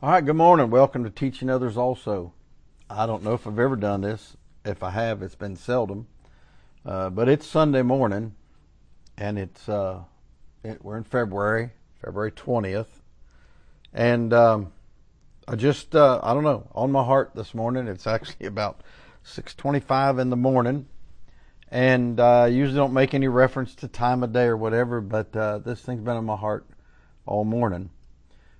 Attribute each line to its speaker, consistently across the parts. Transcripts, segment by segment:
Speaker 1: All right, good morning. Welcome to Teaching Others Also. I don't know if I've ever done this. If I have, it's been seldom. Uh, but it's Sunday morning, and it's uh, it, we're in February, February 20th. And um, I just, uh, I don't know, on my heart this morning, it's actually about 6.25 in the morning. And uh, I usually don't make any reference to time of day or whatever, but uh, this thing's been on my heart all morning.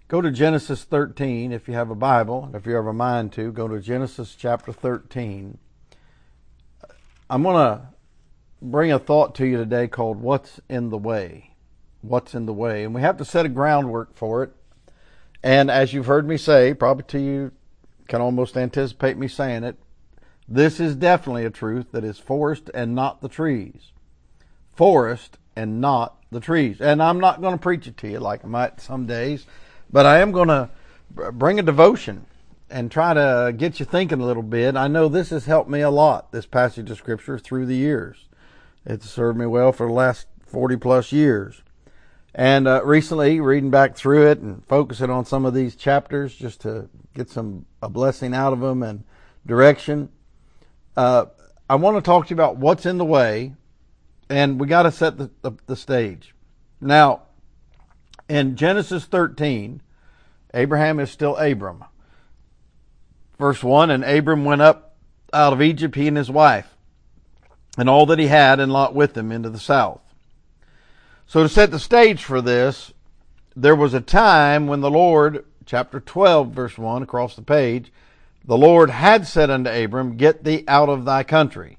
Speaker 1: Go to Genesis 13 if you have a Bible, and if you have a mind to, go to Genesis chapter 13. I'm going to bring a thought to you today called What's in the Way? What's in the Way? And we have to set a groundwork for it. And as you've heard me say, probably to you can almost anticipate me saying it, this is definitely a truth that is forest and not the trees. Forest and not the trees. And I'm not going to preach it to you like I might some days. But I am going to bring a devotion and try to get you thinking a little bit. I know this has helped me a lot, this passage of Scripture, through the years. It's served me well for the last 40 plus years. And uh, recently, reading back through it and focusing on some of these chapters just to get some a blessing out of them and direction, uh, I want to talk to you about what's in the way, and we got to set the, the, the stage. Now, in Genesis 13, Abraham is still Abram. Verse 1 And Abram went up out of Egypt, he and his wife, and all that he had, and Lot with him into the south. So, to set the stage for this, there was a time when the Lord, chapter 12, verse 1, across the page, the Lord had said unto Abram, Get thee out of thy country.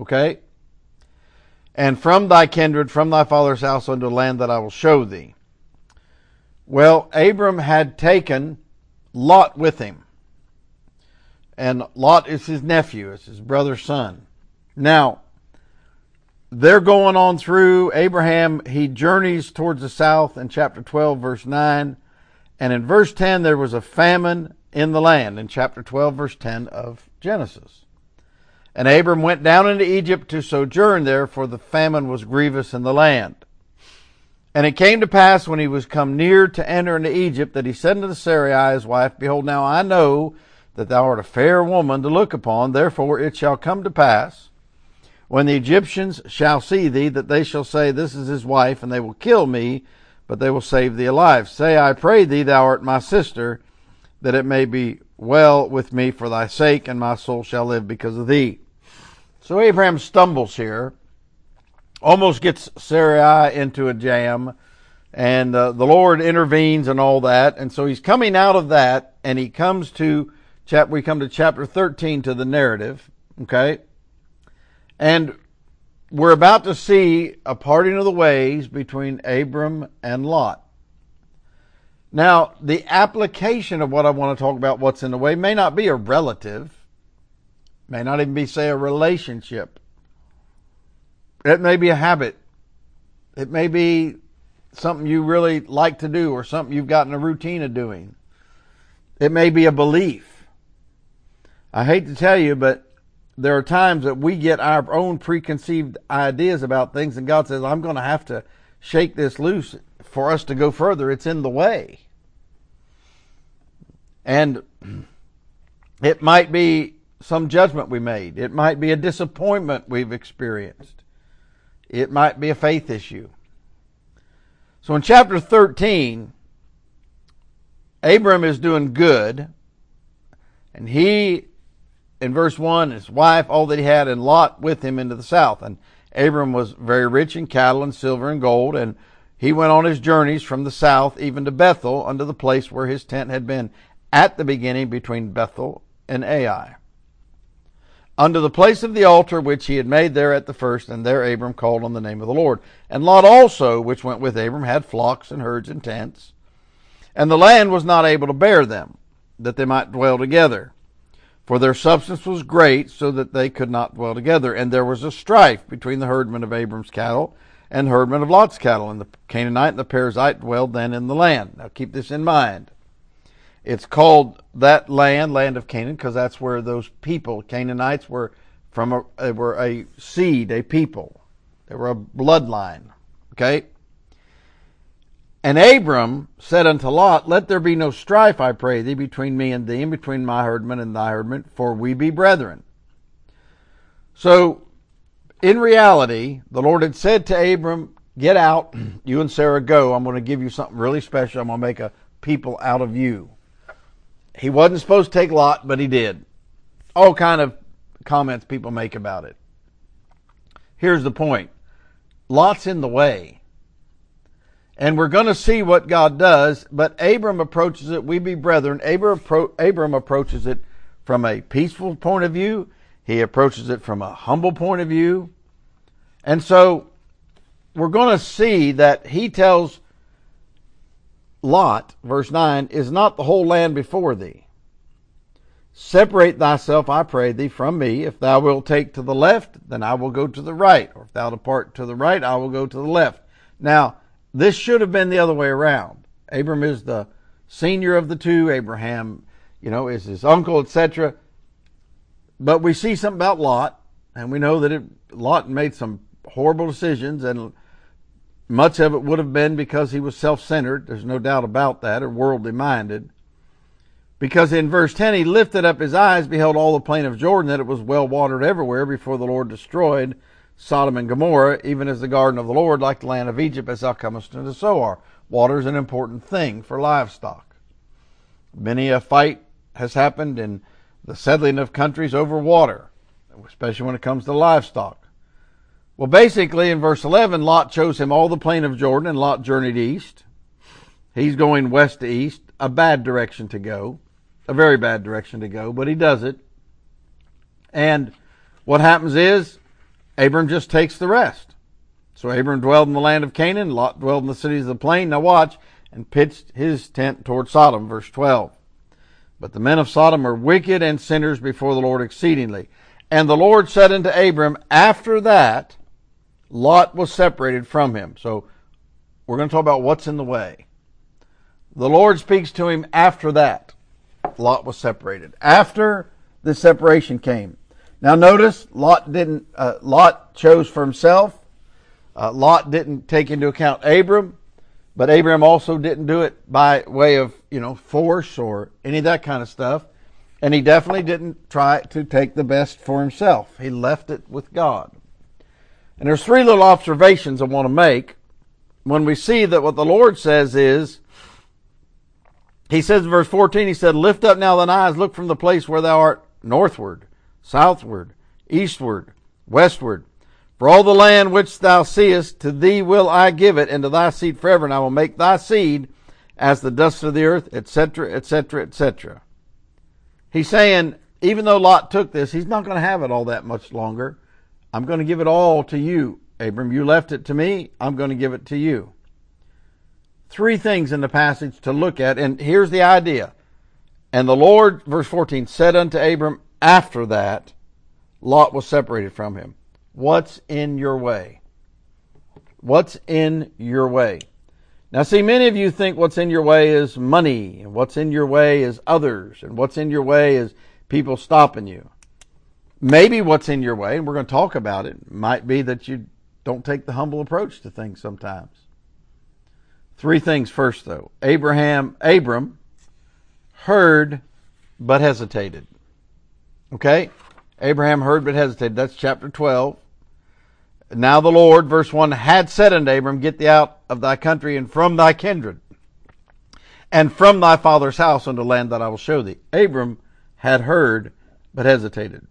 Speaker 1: Okay? And from thy kindred, from thy father's house, unto the land that I will show thee. Well, Abram had taken Lot with him. And Lot is his nephew, it's his brother's son. Now, they're going on through Abraham, he journeys towards the south in chapter 12, verse 9. And in verse 10, there was a famine in the land, in chapter 12, verse 10 of Genesis. And Abram went down into Egypt to sojourn there, for the famine was grievous in the land. And it came to pass when he was come near to enter into Egypt that he said unto Sarai his wife, Behold, now I know that thou art a fair woman to look upon, therefore it shall come to pass when the Egyptians shall see thee that they shall say, This is his wife, and they will kill me, but they will save thee alive. Say, I pray thee, thou art my sister, that it may be well with me for thy sake, and my soul shall live because of thee. So Abraham stumbles here almost gets Sarai into a jam, and uh, the Lord intervenes and all that. And so he's coming out of that, and he comes to chap. We come to chapter thirteen to the narrative, okay, and we're about to see a parting of the ways between Abram and Lot. Now, the application of what I want to talk about, what's in the way, may not be a relative, may not even be, say, a relationship. It may be a habit. It may be something you really like to do or something you've gotten a routine of doing. It may be a belief. I hate to tell you, but there are times that we get our own preconceived ideas about things, and God says, I'm going to have to shake this loose for us to go further. It's in the way. And it might be some judgment we made, it might be a disappointment we've experienced. It might be a faith issue. So in chapter 13, Abram is doing good, and he, in verse 1, his wife, all that he had, and Lot with him into the south. And Abram was very rich in cattle and silver and gold, and he went on his journeys from the south even to Bethel, unto the place where his tent had been at the beginning between Bethel and Ai unto the place of the altar which he had made there at the first, and there Abram called on the name of the Lord. And Lot also, which went with Abram, had flocks and herds and tents. And the land was not able to bear them, that they might dwell together. For their substance was great, so that they could not dwell together. And there was a strife between the herdmen of Abram's cattle and herdmen of Lot's cattle. And the Canaanite and the Perizzite dwelled then in the land. Now keep this in mind. It's called that land, land of Canaan, because that's where those people, Canaanites, were from a, they were a seed, a people. They were a bloodline. Okay? And Abram said unto Lot, Let there be no strife, I pray thee, between me and thee, and between my herdmen and thy herdmen, for we be brethren. So, in reality, the Lord had said to Abram, Get out, you and Sarah go. I'm going to give you something really special. I'm going to make a people out of you. He wasn't supposed to take Lot, but he did. All kind of comments people make about it. Here's the point. Lot's in the way. And we're going to see what God does, but Abram approaches it, we be brethren. Abram, Abram approaches it from a peaceful point of view. He approaches it from a humble point of view. And so we're going to see that he tells Lot, verse 9, is not the whole land before thee. Separate thyself, I pray thee, from me. If thou wilt take to the left, then I will go to the right. Or if thou depart to the right, I will go to the left. Now, this should have been the other way around. Abram is the senior of the two. Abraham, you know, is his uncle, etc. But we see something about Lot, and we know that it, Lot made some horrible decisions, and much of it would have been because he was self centered. There's no doubt about that, or worldly minded. Because in verse 10, he lifted up his eyes, beheld all the plain of Jordan, that it was well watered everywhere before the Lord destroyed Sodom and Gomorrah, even as the garden of the Lord, like the land of Egypt, as thou comest into Zoar. Water is an important thing for livestock. Many a fight has happened in the settling of countries over water, especially when it comes to livestock. Well, basically, in verse 11, Lot chose him all the plain of Jordan, and Lot journeyed east. He's going west to east, a bad direction to go, a very bad direction to go, but he does it. And what happens is, Abram just takes the rest. So Abram dwelled in the land of Canaan, Lot dwelled in the cities of the plain. Now watch, and pitched his tent toward Sodom, verse 12. But the men of Sodom are wicked and sinners before the Lord exceedingly. And the Lord said unto Abram, after that, Lot was separated from him. So we're going to talk about what's in the way. The Lord speaks to him after that. Lot was separated. After the separation came. Now notice, Lot didn't, uh, Lot chose for himself. Uh, Lot didn't take into account Abram, but Abram also didn't do it by way of, you know, force or any of that kind of stuff. And he definitely didn't try to take the best for himself. He left it with God. And there's three little observations I want to make when we see that what the Lord says is, He says in verse 14, He said, Lift up now thine eyes, look from the place where thou art northward, southward, eastward, westward. For all the land which thou seest, to thee will I give it, and to thy seed forever, and I will make thy seed as the dust of the earth, etc., etc., etc. He's saying, even though Lot took this, he's not going to have it all that much longer. I'm going to give it all to you, Abram. You left it to me. I'm going to give it to you. Three things in the passage to look at, and here's the idea. And the Lord, verse 14, said unto Abram, after that, Lot was separated from him. What's in your way? What's in your way? Now, see, many of you think what's in your way is money, and what's in your way is others, and what's in your way is people stopping you maybe what's in your way, and we're going to talk about it, might be that you don't take the humble approach to things sometimes. Three things first, though. Abraham, Abram heard but hesitated. Okay? Abraham heard but hesitated. That's chapter 12. Now the Lord, verse 1, had said unto Abram, Get thee out of thy country and from thy kindred, and from thy father's house unto land that I will show thee. Abram had heard but hesitated.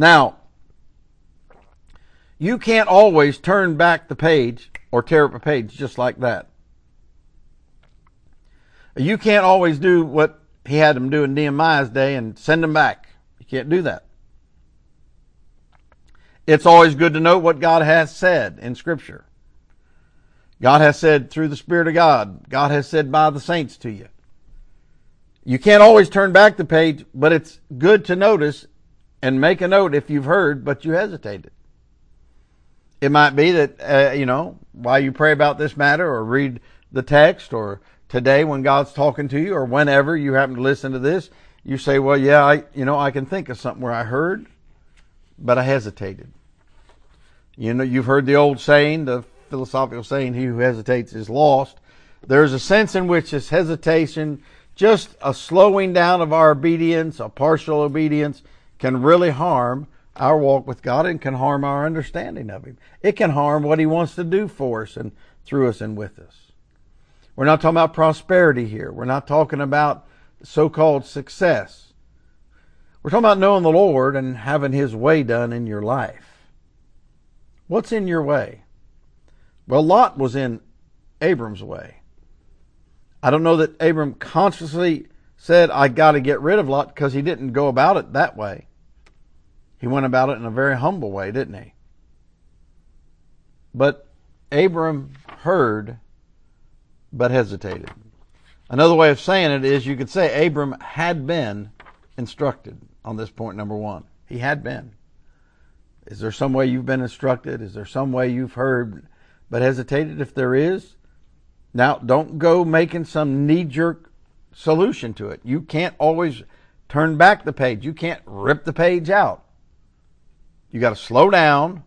Speaker 1: Now, you can't always turn back the page or tear up a page just like that. You can't always do what he had them do in Nehemiah's day and send them back. You can't do that. It's always good to know what God has said in Scripture. God has said through the Spirit of God. God has said by the saints to you. You can't always turn back the page, but it's good to notice and make a note if you've heard, but you hesitated. It might be that, uh, you know, while you pray about this matter or read the text or today when God's talking to you or whenever you happen to listen to this, you say, well, yeah, I, you know, I can think of something where I heard, but I hesitated. You know, you've heard the old saying, the philosophical saying, he who hesitates is lost. there's a sense in which this hesitation, just a slowing down of our obedience, a partial obedience, can really harm our walk with God and can harm our understanding of Him. It can harm what He wants to do for us and through us and with us. We're not talking about prosperity here. We're not talking about so called success. We're talking about knowing the Lord and having His way done in your life. What's in your way? Well, Lot was in Abram's way. I don't know that Abram consciously said, I got to get rid of Lot because he didn't go about it that way. He went about it in a very humble way, didn't he? But Abram heard but hesitated. Another way of saying it is you could say Abram had been instructed on this point number one. He had been. Is there some way you've been instructed? Is there some way you've heard but hesitated? If there is, now don't go making some knee jerk solution to it. You can't always turn back the page. You can't rip the page out. You got to slow down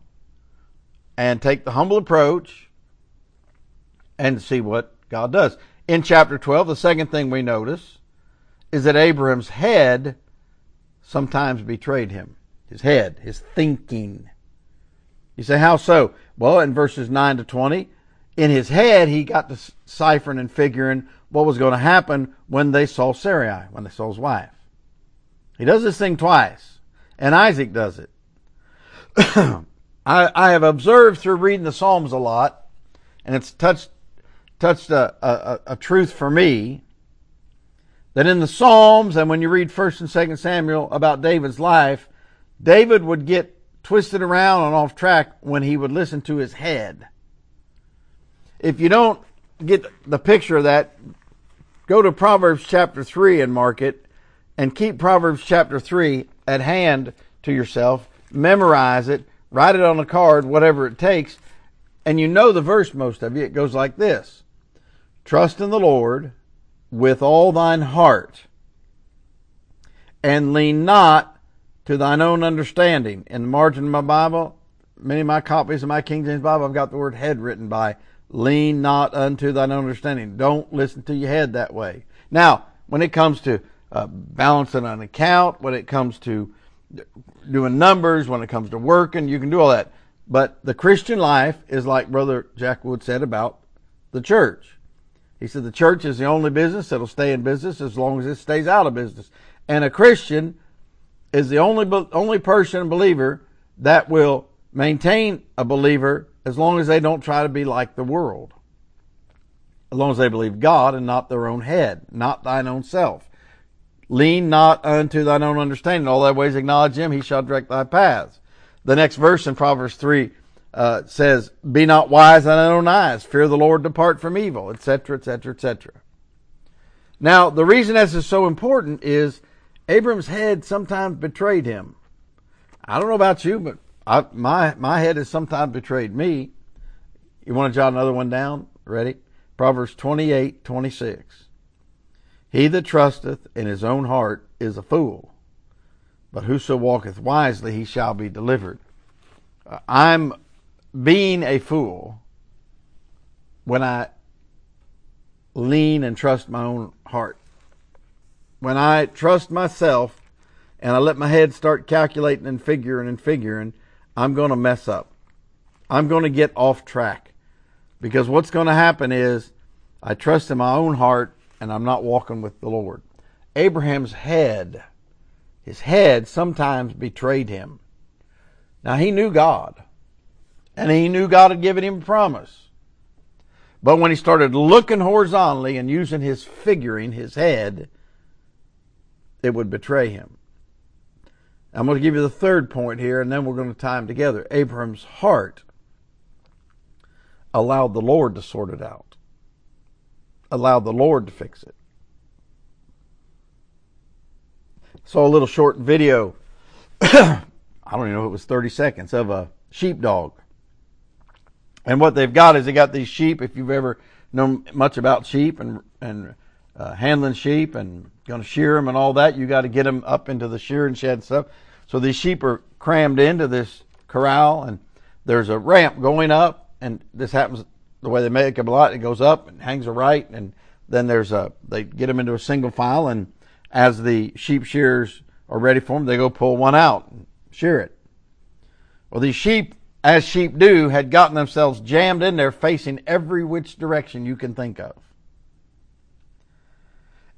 Speaker 1: and take the humble approach and see what God does. In chapter 12, the second thing we notice is that Abraham's head sometimes betrayed him. His head, his thinking. You say, how so? Well, in verses 9 to 20, in his head, he got to ciphering and figuring what was going to happen when they saw Sarai, when they saw his wife. He does this thing twice, and Isaac does it. I, I have observed through reading the Psalms a lot, and it's touched touched a, a, a truth for me that in the Psalms and when you read First and Second Samuel about David's life, David would get twisted around and off track when he would listen to his head. If you don't get the picture of that, go to Proverbs chapter 3 and mark it, and keep Proverbs chapter 3 at hand to yourself. Memorize it, write it on a card, whatever it takes, and you know the verse, most of you. It goes like this Trust in the Lord with all thine heart, and lean not to thine own understanding. In the margin of my Bible, many of my copies of my King James Bible, I've got the word head written by. Lean not unto thine understanding. Don't listen to your head that way. Now, when it comes to uh, balancing an account, when it comes to doing numbers, when it comes to working, you can do all that. But the Christian life is like Brother Jack Wood said about the church. He said the church is the only business that'll stay in business as long as it stays out of business. And a Christian is the only only person believer that will maintain a believer as long as they don't try to be like the world. As long as they believe God and not their own head, not thine own self. Lean not unto thine own understanding. All thy ways acknowledge him, he shall direct thy paths. The next verse in Proverbs 3 uh, says, Be not wise in thine own eyes, fear the Lord, depart from evil, etc., etc., etc. Now, the reason this is so important is Abram's head sometimes betrayed him. I don't know about you, but I, my my head has sometimes betrayed me. You want to jot another one down? Ready? Proverbs twenty eight twenty six. He that trusteth in his own heart is a fool, but whoso walketh wisely, he shall be delivered. I'm being a fool when I lean and trust my own heart. When I trust myself and I let my head start calculating and figuring and figuring, I'm going to mess up. I'm going to get off track. Because what's going to happen is I trust in my own heart and I'm not walking with the Lord. Abraham's head, his head sometimes betrayed him. Now he knew God and he knew God had given him a promise. But when he started looking horizontally and using his figuring, his head, it would betray him. I'm going to give you the third point here, and then we're going to tie them together. Abraham's heart allowed the Lord to sort it out, allowed the Lord to fix it. Saw a little short video, I don't even know if it was 30 seconds, of a sheepdog and what they've got is they got these sheep. If you've ever known much about sheep and and uh, handling sheep and going to shear them and all that, you got to get them up into the shearing shed and stuff. So these sheep are crammed into this corral, and there's a ramp going up, and this happens the way they make a lot. It goes up and hangs a right, and then there's a they get them into a single file, and as the sheep shearers are ready for them, they go pull one out and shear it. Well, these sheep, as sheep do, had gotten themselves jammed in there, facing every which direction you can think of.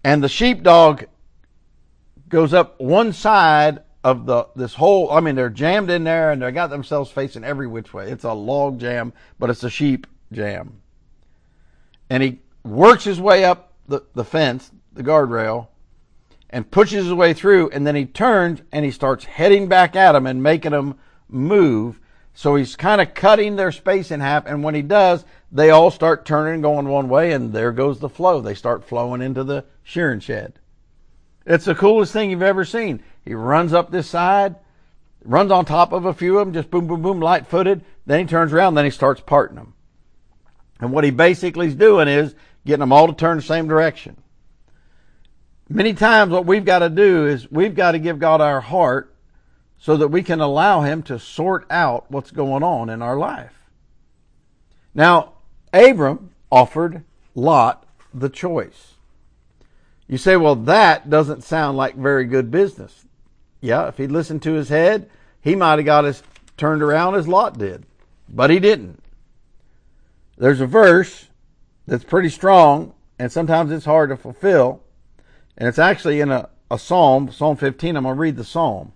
Speaker 1: And the sheepdog goes up one side of the this whole I mean they're jammed in there and they got themselves facing every which way. It's a log jam, but it's a sheep jam. And he works his way up the, the fence, the guardrail, and pushes his way through, and then he turns and he starts heading back at them and making them move. So he's kind of cutting their space in half, and when he does, they all start turning and going one way, and there goes the flow. They start flowing into the shearing shed. It's the coolest thing you've ever seen. He runs up this side, runs on top of a few of them, just boom, boom, boom, light footed. Then he turns around, then he starts parting them. And what he basically is doing is getting them all to turn the same direction. Many times what we've got to do is we've got to give God our heart so that we can allow him to sort out what's going on in our life. Now, Abram offered Lot the choice. You say, well, that doesn't sound like very good business. Yeah, if he'd listened to his head, he might have got as turned around as Lot did. But he didn't. There's a verse that's pretty strong, and sometimes it's hard to fulfill. And it's actually in a, a psalm, Psalm 15. I'm going to read the psalm.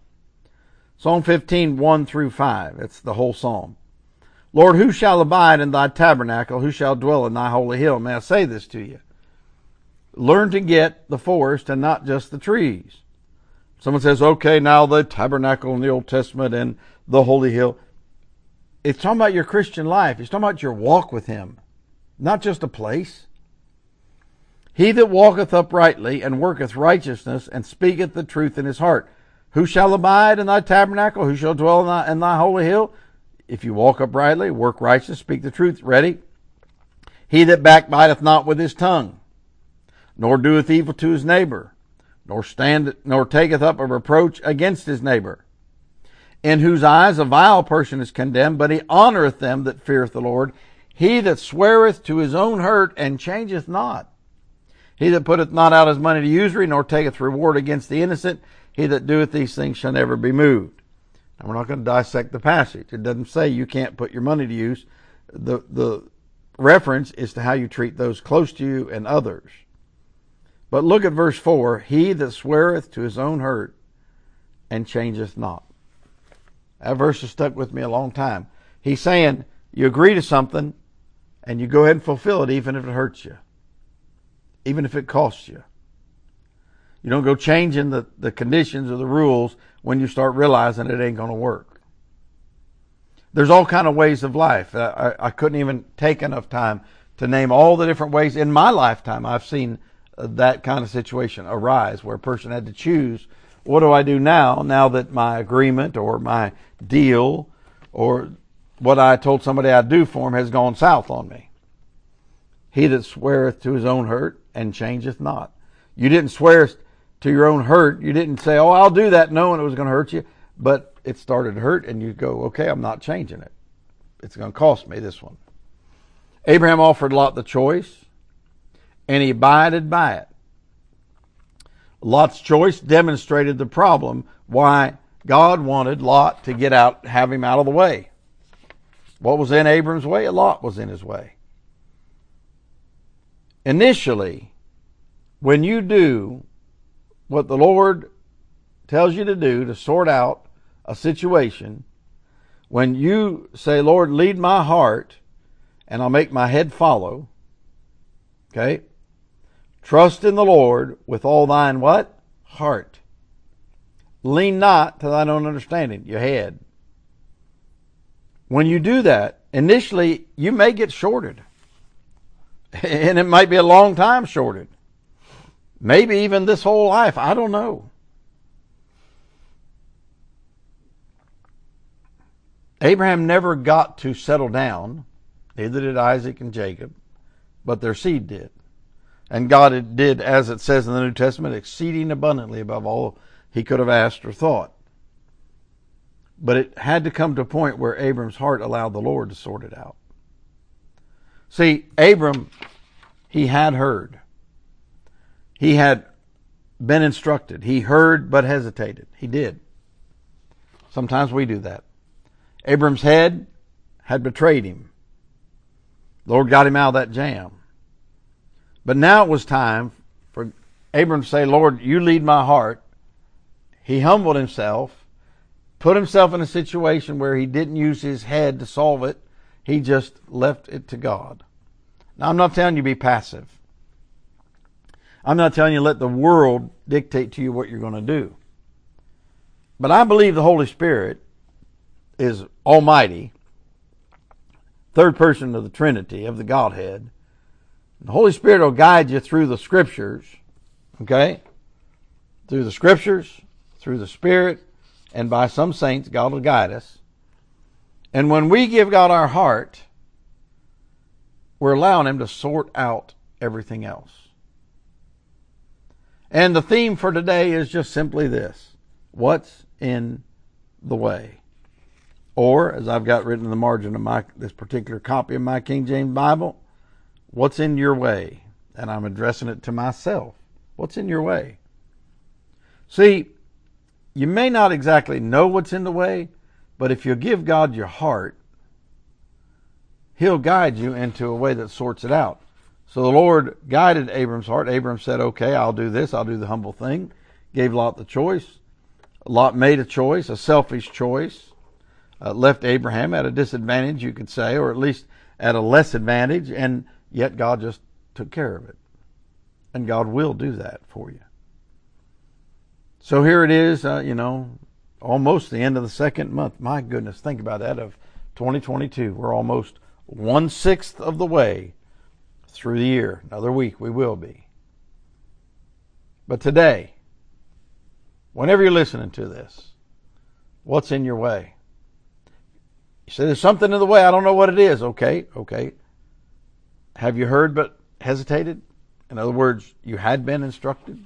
Speaker 1: Psalm 15, 1 through 5. It's the whole psalm. Lord, who shall abide in thy tabernacle? Who shall dwell in thy holy hill? May I say this to you? Learn to get the forest and not just the trees. Someone says, okay, now the tabernacle in the Old Testament and the holy hill. It's talking about your Christian life. It's talking about your walk with Him, not just a place. He that walketh uprightly and worketh righteousness and speaketh the truth in his heart. Who shall abide in thy tabernacle? Who shall dwell in thy, in thy holy hill? If you walk uprightly, work righteous, speak the truth. Ready? He that backbiteth not with his tongue, nor doeth evil to his neighbor, nor stand, nor taketh up a reproach against his neighbor, in whose eyes a vile person is condemned, but he honoreth them that feareth the Lord. He that sweareth to his own hurt and changeth not. He that putteth not out his money to usury, nor taketh reward against the innocent, he that doeth these things shall never be moved. Now we're not going to dissect the passage. It doesn't say you can't put your money to use. The the reference is to how you treat those close to you and others. But look at verse 4 He that sweareth to his own hurt and changeth not. That verse has stuck with me a long time. He's saying you agree to something and you go ahead and fulfill it even if it hurts you, even if it costs you. You don't go changing the, the conditions or the rules when you start realizing it ain't going to work. There's all kind of ways of life. I, I couldn't even take enough time to name all the different ways in my lifetime I've seen uh, that kind of situation arise where a person had to choose what do I do now, now that my agreement or my deal or what I told somebody I'd do for him has gone south on me. He that sweareth to his own hurt and changeth not. You didn't swear to your own hurt. You didn't say, oh, I'll do that knowing it was going to hurt you, but it started to hurt and you go, okay, I'm not changing it. It's going to cost me this one. Abraham offered Lot the choice and he abided by it. Lot's choice demonstrated the problem why God wanted Lot to get out, have him out of the way. What was in Abram's way? Lot was in his way. Initially, when you do what the Lord tells you to do to sort out a situation, when you say, Lord, lead my heart and I'll make my head follow, okay? Trust in the Lord with all thine what? Heart. Lean not to thine own understanding, your head. When you do that, initially you may get shorted. And it might be a long time shorted. Maybe even this whole life. I don't know. Abraham never got to settle down, neither did Isaac and Jacob, but their seed did. And God did, as it says in the New Testament, exceeding abundantly above all he could have asked or thought. But it had to come to a point where Abram's heart allowed the Lord to sort it out. See, Abram, he had heard. He had been instructed. He heard but hesitated. He did. Sometimes we do that. Abram's head had betrayed him. The Lord got him out of that jam. But now it was time for Abram to say, Lord, you lead my heart. He humbled himself, put himself in a situation where he didn't use his head to solve it. He just left it to God. Now, I'm not telling you be passive. I'm not telling you let the world dictate to you what you're going to do. But I believe the Holy Spirit is almighty, third person of the Trinity, of the Godhead. The Holy Spirit will guide you through the scriptures, okay? Through the scriptures, through the Spirit, and by some saints, God will guide us. And when we give God our heart, we're allowing Him to sort out everything else. And the theme for today is just simply this What's in the way? Or, as I've got written in the margin of my this particular copy of my King James Bible, what's in your way? And I'm addressing it to myself. What's in your way? See, you may not exactly know what's in the way, but if you give God your heart, He'll guide you into a way that sorts it out. So the Lord guided Abram's heart. Abram said, Okay, I'll do this. I'll do the humble thing. Gave Lot the choice. Lot made a choice, a selfish choice. Uh, left Abraham at a disadvantage, you could say, or at least at a less advantage, and yet God just took care of it. And God will do that for you. So here it is, uh, you know, almost the end of the second month. My goodness, think about that of 2022. We're almost one sixth of the way through the year. Another week we will be. But today, whenever you're listening to this, what's in your way? You say there's something in the way, I don't know what it is. Okay, okay. Have you heard but hesitated? In other words, you had been instructed?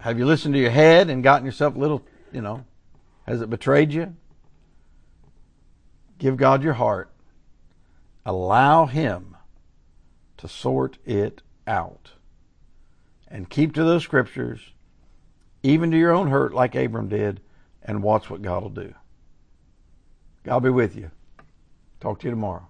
Speaker 1: Have you listened to your head and gotten yourself a little, you know, has it betrayed you? Give God your heart Allow Him to sort it out. And keep to those scriptures, even to your own hurt, like Abram did, and watch what God will do. God be with you. Talk to you tomorrow.